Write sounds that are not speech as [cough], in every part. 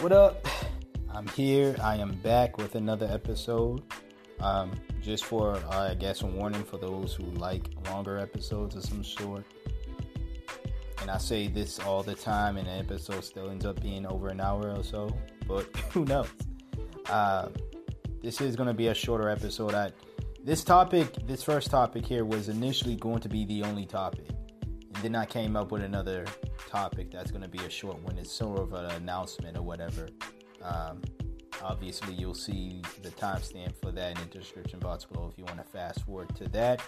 What up? [sighs] I'm here. I am back with another episode. Um, just for, uh, I guess, a warning for those who like longer episodes of some sort. And I say this all the time, and the episode still ends up being over an hour or so. But [laughs] who knows? Uh, this is going to be a shorter episode. I, this topic, this first topic here, was initially going to be the only topic. Then I came up with another topic that's going to be a short one. It's sort of an announcement or whatever. Um, obviously, you'll see the timestamp for that in the description box below if you want to fast forward to that.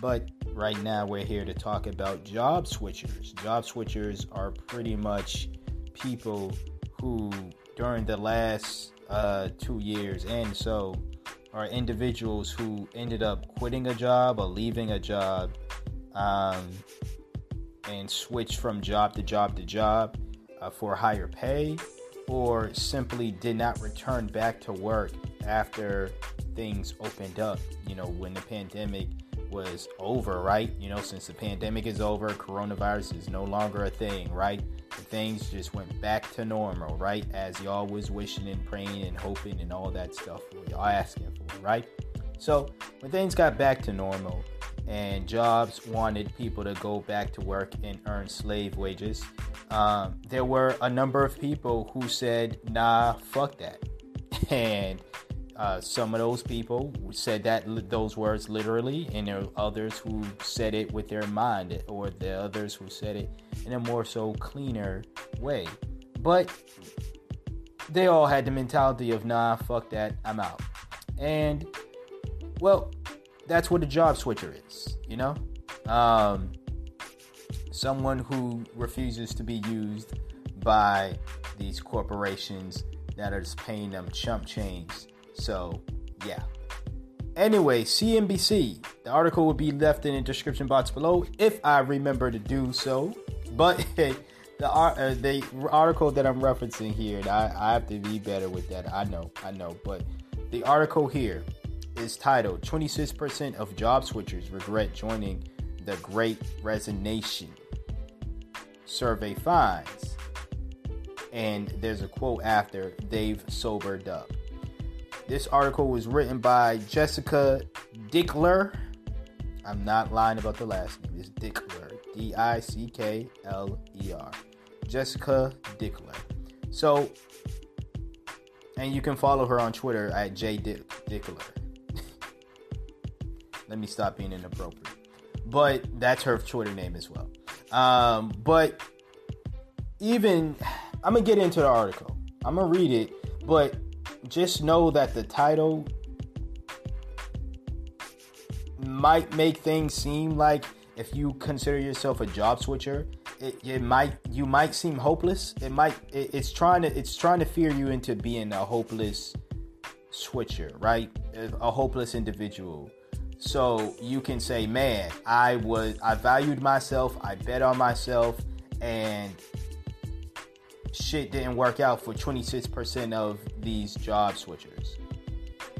But right now, we're here to talk about job switchers. Job switchers are pretty much people who, during the last uh, two years and so, are individuals who ended up quitting a job or leaving a job um, and switch from job to job to job uh, for higher pay or simply did not return back to work after things opened up, you know, when the pandemic was over, right? You know, since the pandemic is over, coronavirus is no longer a thing, right? And things just went back to normal, right? As y'all was wishing and praying and hoping and all that stuff y'all asking for, right? So when things got back to normal, and jobs wanted people to go back to work and earn slave wages. Um, there were a number of people who said, nah, fuck that. [laughs] And uh, some of those people said that those words literally, and there are others who said it with their mind, or the others who said it in a more so cleaner way. But they all had the mentality of nah, fuck that, I'm out. And well, that's what a job switcher is, you know? Um, someone who refuses to be used by these corporations that are just paying them chump change. So, yeah. Anyway, CNBC. The article will be left in the description box below if I remember to do so. But [laughs] the uh, the article that I'm referencing here, I, I have to be better with that. I know, I know. But the article here is titled 26% of job switchers regret joining the Great Resignation. Survey finds. And there's a quote after they've sobered up. This article was written by Jessica Dickler. I'm not lying about the last name. It's Dickler. D I C K L E R. Jessica Dickler. So, and you can follow her on Twitter at J Dickler. Let me stop being inappropriate. But that's her Twitter name as well. Um, but even I'm gonna get into the article. I'm gonna read it, but just know that the title might make things seem like if you consider yourself a job switcher, it, it might you might seem hopeless. It might it, it's trying to it's trying to fear you into being a hopeless switcher, right? A hopeless individual. So you can say, man, I was I valued myself, I bet on myself, and shit didn't work out for 26% of these job switchers.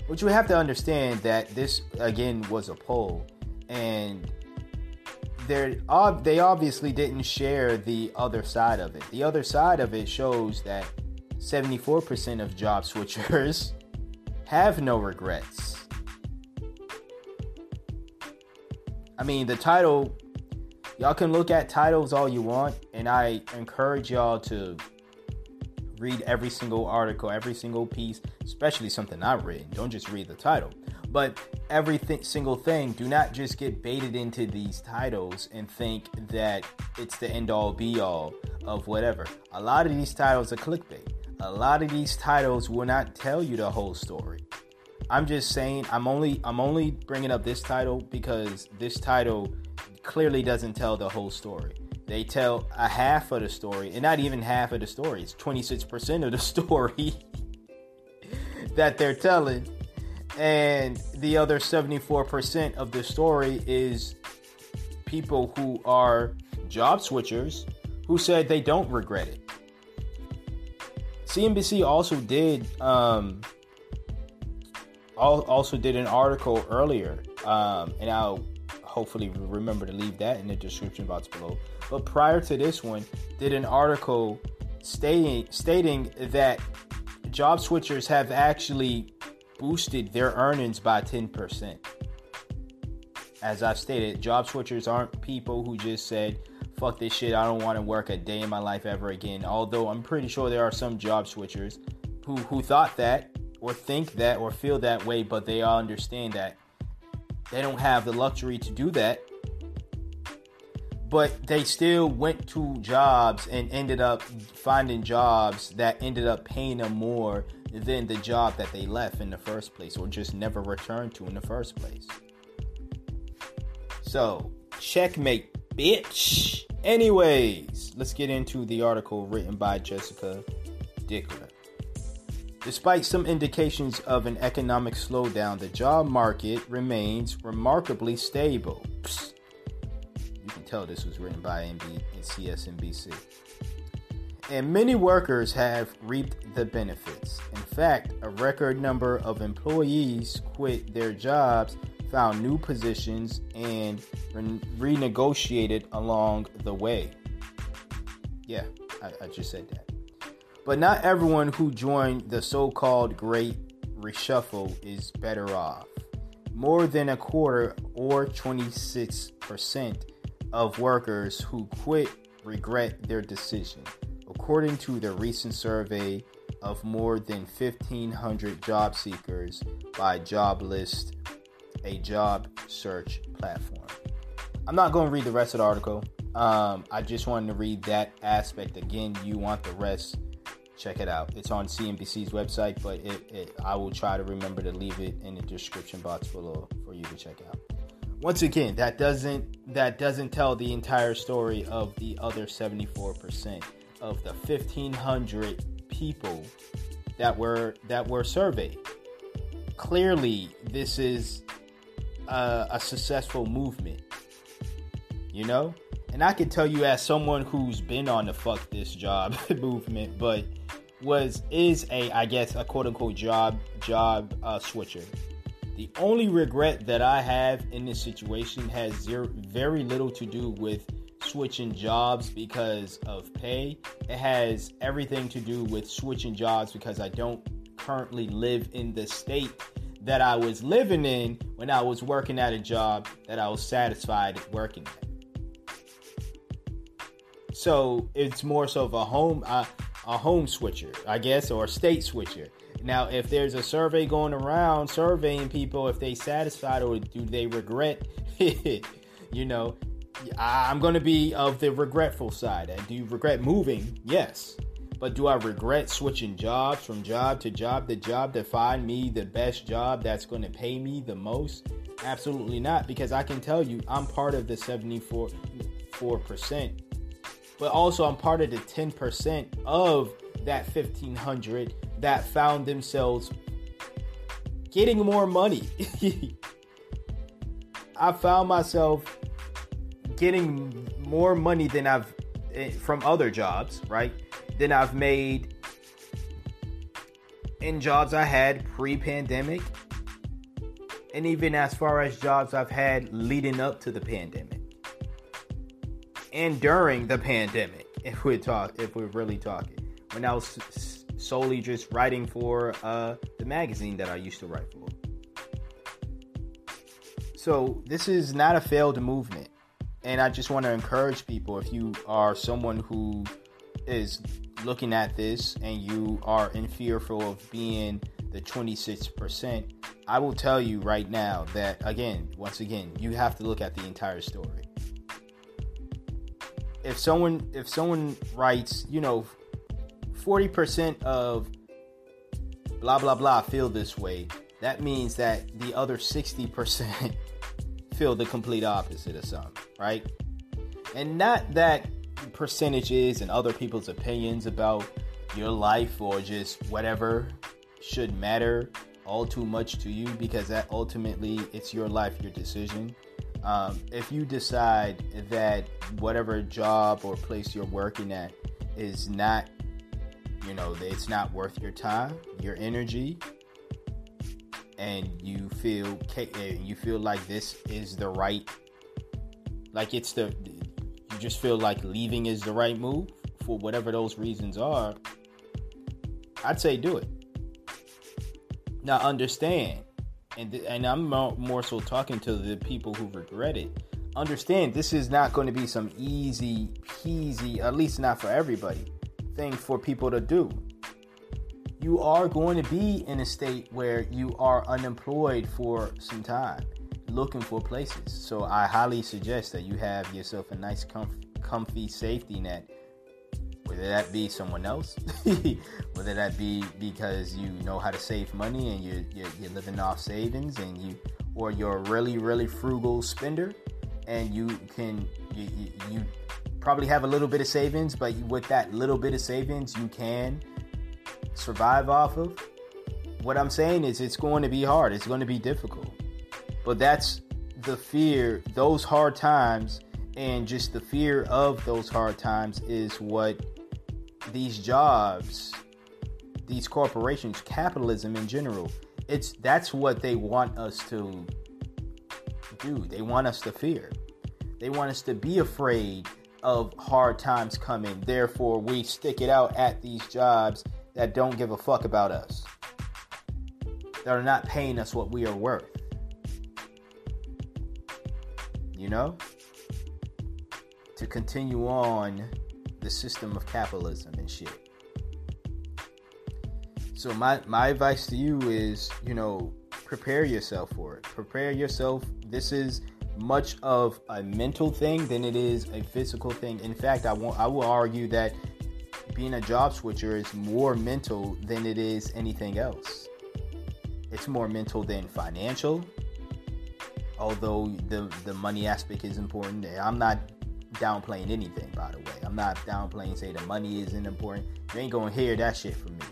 But you have to understand that this again was a poll, and they they obviously didn't share the other side of it. The other side of it shows that 74% of job [laughs] switchers have no regrets I mean, the title, y'all can look at titles all you want, and I encourage y'all to read every single article, every single piece, especially something I've written. Don't just read the title. But every th- single thing, do not just get baited into these titles and think that it's the end all be all of whatever. A lot of these titles are clickbait. A lot of these titles will not tell you the whole story. I'm just saying I'm only I'm only bringing up this title because this title clearly doesn't tell the whole story. They tell a half of the story, and not even half of the story. It's 26% of the [laughs] story that they're telling. And the other 74% of the story is people who are job switchers who said they don't regret it. CNBC also did um, also did an article earlier, um, and I'll hopefully remember to leave that in the description box below. But prior to this one, did an article stating stating that job switchers have actually boosted their earnings by 10%. As I've stated, job switchers aren't people who just said, fuck this shit, I don't want to work a day in my life ever again. Although I'm pretty sure there are some job switchers who, who thought that or think that or feel that way, but they all understand that they don't have the luxury to do that. But they still went to jobs and ended up finding jobs that ended up paying them more than the job that they left in the first place or just never returned to in the first place. So, checkmate, bitch. Anyways, let's get into the article written by Jessica Dickler. Despite some indications of an economic slowdown, the job market remains remarkably stable. Psst. You can tell this was written by MB and CSNBC. And many workers have reaped the benefits. In fact, a record number of employees quit their jobs, found new positions, and re- renegotiated along the way. Yeah, I, I just said that. But not everyone who joined the so called Great Reshuffle is better off. More than a quarter, or 26%, of workers who quit regret their decision, according to the recent survey of more than 1,500 job seekers by Joblist, a job search platform. I'm not going to read the rest of the article. Um, I just wanted to read that aspect again. You want the rest check it out. It's on CNBC's website, but it, it, I will try to remember to leave it in the description box below for you to check out. Once again, that doesn't that doesn't tell the entire story of the other 74% of the 1500 people that were that were surveyed. Clearly, this is a, a successful movement. You know, and I can tell you as someone who's been on the fuck this job [laughs] movement, but was is a I guess a quote unquote job job uh, switcher. The only regret that I have in this situation has zero, very little to do with switching jobs because of pay. It has everything to do with switching jobs because I don't currently live in the state that I was living in when I was working at a job that I was satisfied working at. So it's more so of a home. Uh, a home switcher, I guess, or a state switcher. Now, if there's a survey going around surveying people if they satisfied or do they regret, [laughs] you know, I'm going to be of the regretful side. Do you regret moving? Yes. But do I regret switching jobs from job to job to job to find me the best job that's going to pay me the most? Absolutely not, because I can tell you I'm part of the 74 4% but also I'm part of the 10% of that 1500 that found themselves getting more money. [laughs] I found myself getting more money than I've eh, from other jobs, right? Than I've made in jobs I had pre-pandemic and even as far as jobs I've had leading up to the pandemic and during the pandemic, if we're talk, if we're really talking, when I was solely just writing for uh, the magazine that I used to write for. So this is not a failed movement, and I just want to encourage people. If you are someone who is looking at this and you are in fearful of being the 26%, I will tell you right now that again, once again, you have to look at the entire story if someone if someone writes, you know, 40% of blah blah blah feel this way, that means that the other 60% [laughs] feel the complete opposite of something, right? And not that percentages and other people's opinions about your life or just whatever should matter all too much to you because that ultimately it's your life, your decision. Um, if you decide that whatever job or place you're working at is not, you know, it's not worth your time, your energy, and you feel you feel like this is the right, like it's the, you just feel like leaving is the right move for whatever those reasons are, I'd say do it. Now understand, and and I'm more, more so talking to the people who regret it. Understand this is not going to be some easy peasy, at least not for everybody, thing for people to do. You are going to be in a state where you are unemployed for some time, looking for places. So I highly suggest that you have yourself a nice, comf- comfy safety net whether that be someone else, [laughs] whether that be because you know how to save money and you're, you're, you're, living off savings and you, or you're a really, really frugal spender and you can, you, you, you probably have a little bit of savings, but with that little bit of savings, you can survive off of. What I'm saying is it's going to be hard. It's going to be difficult. But that's the fear, those hard times and just the fear of those hard times is what these jobs, these corporations, capitalism in general, it's that's what they want us to do. They want us to fear. They want us to be afraid of hard times coming. Therefore, we stick it out at these jobs that don't give a fuck about us. That are not paying us what we are worth. You know? To continue on the system of capitalism and shit. So my my advice to you is, you know, prepare yourself for it. Prepare yourself. This is much of a mental thing than it is a physical thing. In fact, I won't I will argue that being a job switcher is more mental than it is anything else. It's more mental than financial. Although the the money aspect is important. I'm not downplaying anything, by the way. I'm not downplaying, say the money isn't important. You ain't gonna hear that shit from me.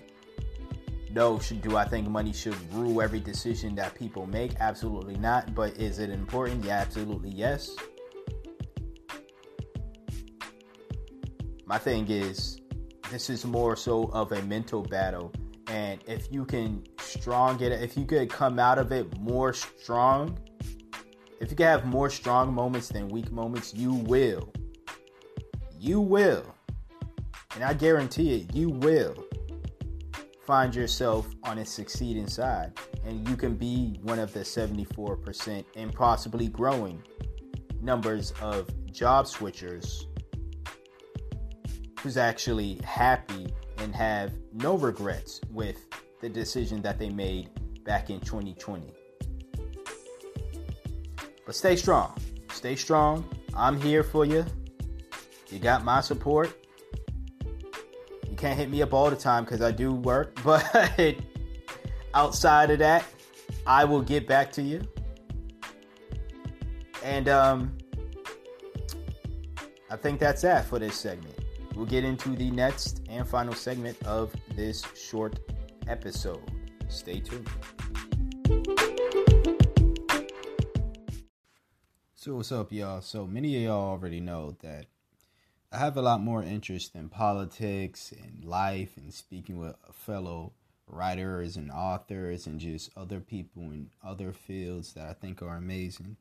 No, should do I think money should rule every decision that people make? Absolutely not. But is it important? Yeah, absolutely yes. My thing is, this is more so of a mental battle, and if you can strong get it, if you could come out of it more strong if you can have more strong moments than weak moments, you will. You will. And I guarantee it, you will find yourself on a succeeding side. And you can be one of the 74% and possibly growing numbers of job switchers who's actually happy and have no regrets with the decision that they made back in 2020. But stay strong. Stay strong. I'm here for you. You got my support. You can't hit me up all the time because I do work, [laughs] but outside of that, I will get back to you. And um, I think that's that for this segment. We'll get into the next and final segment of this short episode. Stay tuned. So what's up, y'all? So many of y'all already know that I have a lot more interest in politics and life and speaking with fellow writers and authors and just other people in other fields that I think are amazing.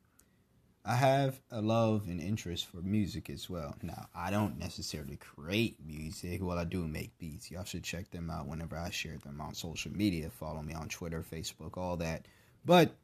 I have a love and interest for music as well. Now, I don't necessarily create music. Well, I do make beats. Y'all should check them out whenever I share them on social media. Follow me on Twitter, Facebook, all that. But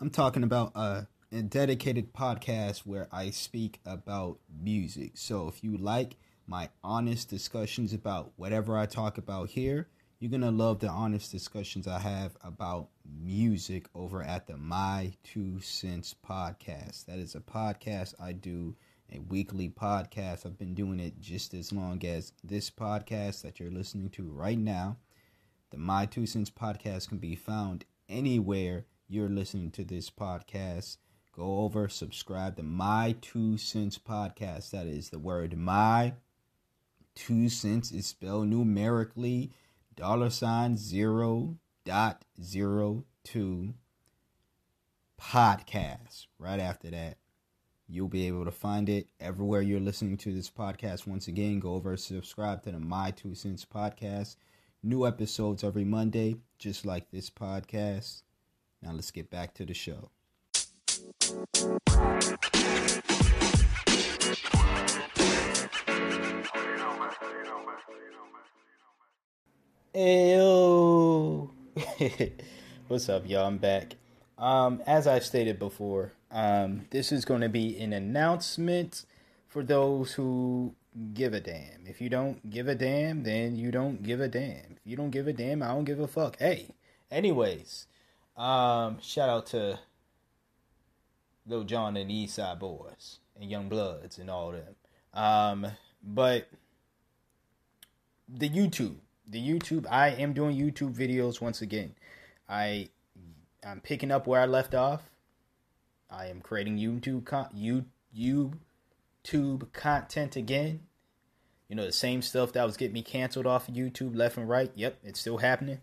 I'm talking about uh a dedicated podcast where I speak about music. So if you like my honest discussions about whatever I talk about here, you're going to love the honest discussions I have about music over at the My Two Cents podcast. That is a podcast I do, a weekly podcast. I've been doing it just as long as this podcast that you're listening to right now. The My Two Cents podcast can be found anywhere you're listening to this podcast go over, subscribe to My Two Cents Podcast. That is the word My Two Cents is spelled numerically dollar sign zero dot zero two podcast. Right after that, you'll be able to find it everywhere you're listening to this podcast. Once again, go over, subscribe to the My Two Cents Podcast. New episodes every Monday, just like this podcast. Now let's get back to the show. Ew. [laughs] What's up, y'all? I'm back. Um, as I've stated before, um, this is going to be an announcement for those who give a damn. If you don't give a damn, then you don't give a damn. If you don't give a damn, I don't give a fuck. Hey, anyways, um, shout out to Lil Jon and the East Side Boyz and YoungBloodZ and all them. Um, but the YouTube, the YouTube, I am doing YouTube videos once again. I I'm picking up where I left off. I am creating YouTube con- you YouTube content again. You know the same stuff that was getting me canceled off of YouTube left and right. Yep, it's still happening.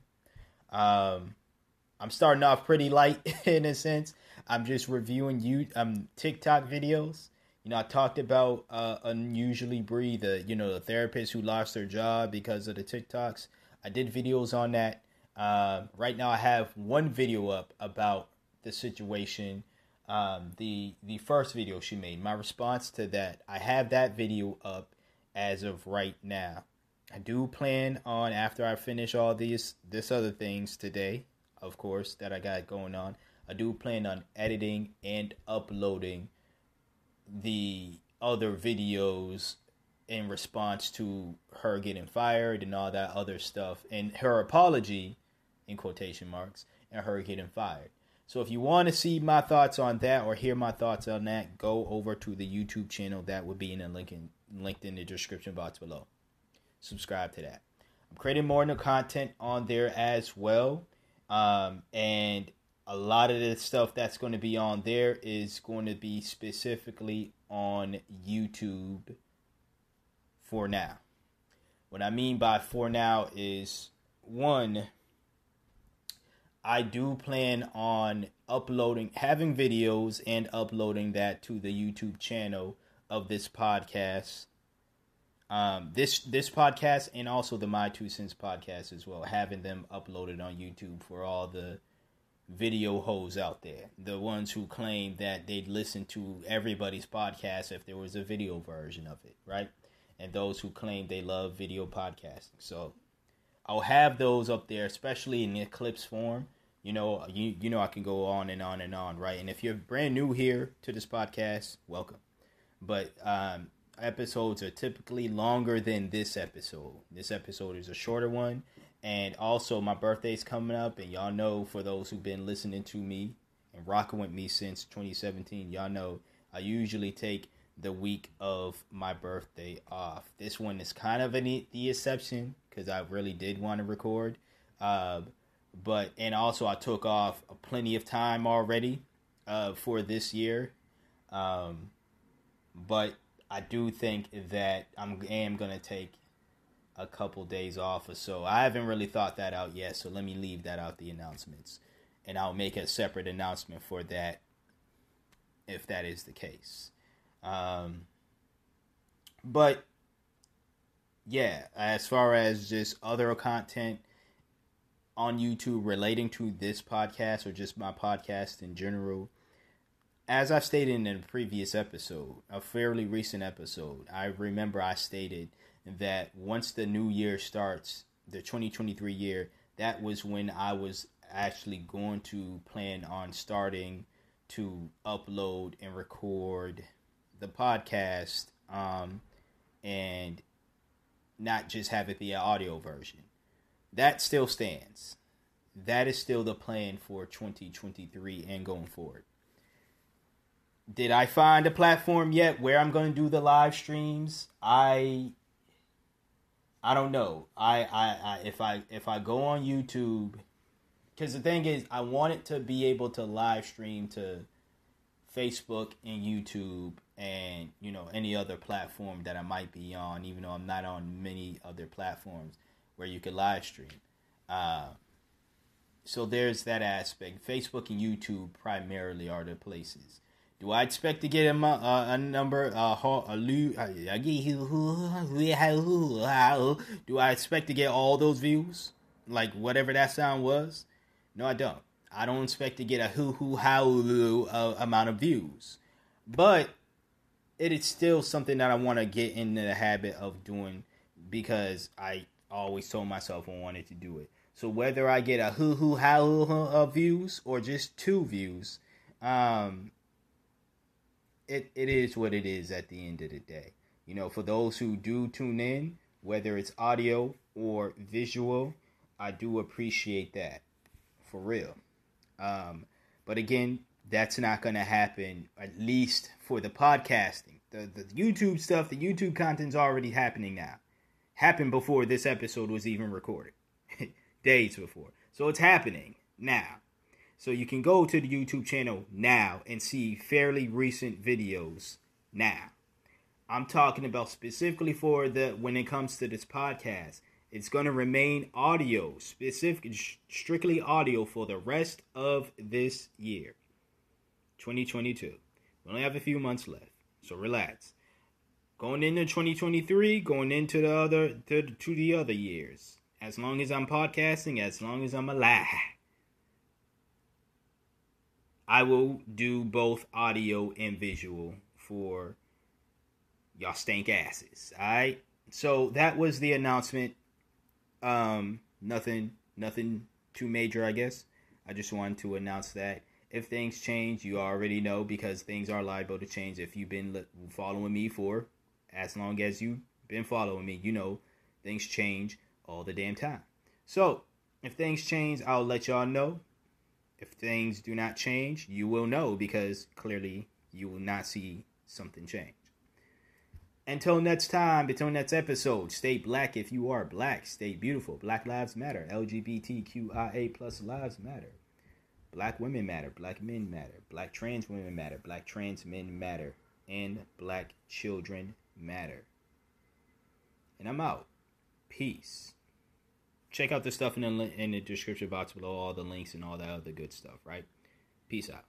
Um, I'm starting off pretty light [laughs] in a sense. I'm just reviewing you um TikTok videos. You know, I talked about uh, unusually Bree, the you know the therapist who lost their job because of the TikToks. I did videos on that. Uh, right now, I have one video up about the situation. Um, the the first video she made. My response to that, I have that video up as of right now. I do plan on after I finish all these this other things today, of course, that I got going on. I do plan on editing and uploading the other videos in response to her getting fired and all that other stuff and her apology in quotation marks and her getting fired. So if you want to see my thoughts on that or hear my thoughts on that, go over to the YouTube channel that would be in the link in, linked in the description box below. Subscribe to that. I'm creating more new content on there as well. Um, and a lot of the stuff that's going to be on there is going to be specifically on YouTube for now. What I mean by for now is one, I do plan on uploading, having videos and uploading that to the YouTube channel of this podcast. Um, this this podcast and also the My Two Cents podcast as well, having them uploaded on YouTube for all the video hoes out there, the ones who claim that they'd listen to everybody's podcast if there was a video version of it, right? And those who claim they love video podcasting. So I'll have those up there, especially in the clips form. You know, you you know I can go on and on and on, right? And if you're brand new here to this podcast, welcome. But um, episodes are typically longer than this episode. This episode is a shorter one and also, my birthday's coming up, and y'all know for those who've been listening to me and rocking with me since 2017, y'all know I usually take the week of my birthday off. This one is kind of an, the exception because I really did want to record. Uh, but and also I took off plenty of time already uh, for this year. Um, but I do think that I'm am gonna take a couple days off or so. I haven't really thought that out yet, so let me leave that out the announcements. And I'll make a separate announcement for that if that is the case. Um, but yeah, as far as just other content on YouTube relating to this podcast or just my podcast in general, as I've stated in a previous episode, a fairly recent episode, I remember I stated that once the new year starts, the 2023 year, that was when I was actually going to plan on starting to upload and record the podcast um, and not just have it be an audio version. That still stands. That is still the plan for 2023 and going forward. Did I find a platform yet where I'm going to do the live streams? I I don't know. I, I, I if I if I go on YouTube, because the thing is, I want it to be able to live stream to Facebook and YouTube and you know any other platform that I might be on, even though I'm not on many other platforms where you can live stream. Uh, so there's that aspect. Facebook and YouTube primarily are the places. Do I expect to get a, uh, a number? Uh, a, do I expect to get all those views? Like whatever that sound was? No, I don't. I don't expect to get a hoo hoo how uh, amount of views, but it is still something that I want to get into the habit of doing because I always told myself I wanted to do it. So whether I get a hoo hoo hoo of views or just two views, um, it it is what it is at the end of the day. You know, for those who do tune in, whether it's audio or visual, I do appreciate that for real. Um, but again, that's not going to happen at least for the podcasting. The the YouTube stuff, the YouTube content's already happening now. Happened before this episode was even recorded. [laughs] Days before. So it's happening now. So you can go to the YouTube channel now and see fairly recent videos now. I'm talking about specifically for the when it comes to this podcast. It's going to remain audio, specific strictly audio for the rest of this year. 2022. We only have a few months left. So relax. Going into 2023, going into the other to, to the other years. As long as I'm podcasting, as long as I'm alive. I will do both audio and visual for y'all stank asses. Alright? So that was the announcement. Um, nothing nothing too major, I guess. I just wanted to announce that. If things change, you already know because things are liable to change. If you've been following me for as long as you've been following me, you know things change all the damn time. So, if things change, I'll let y'all know. If things do not change, you will know because clearly you will not see something change. Until next time, until next episode, stay black if you are black. Stay beautiful. Black lives matter. LGBTQIA plus lives matter. Black women matter. Black men matter. Black trans women matter. Black trans men matter. And black children matter. And I'm out. Peace check out the stuff in the in the description box below, all the links and all that other good stuff. Right? Peace out.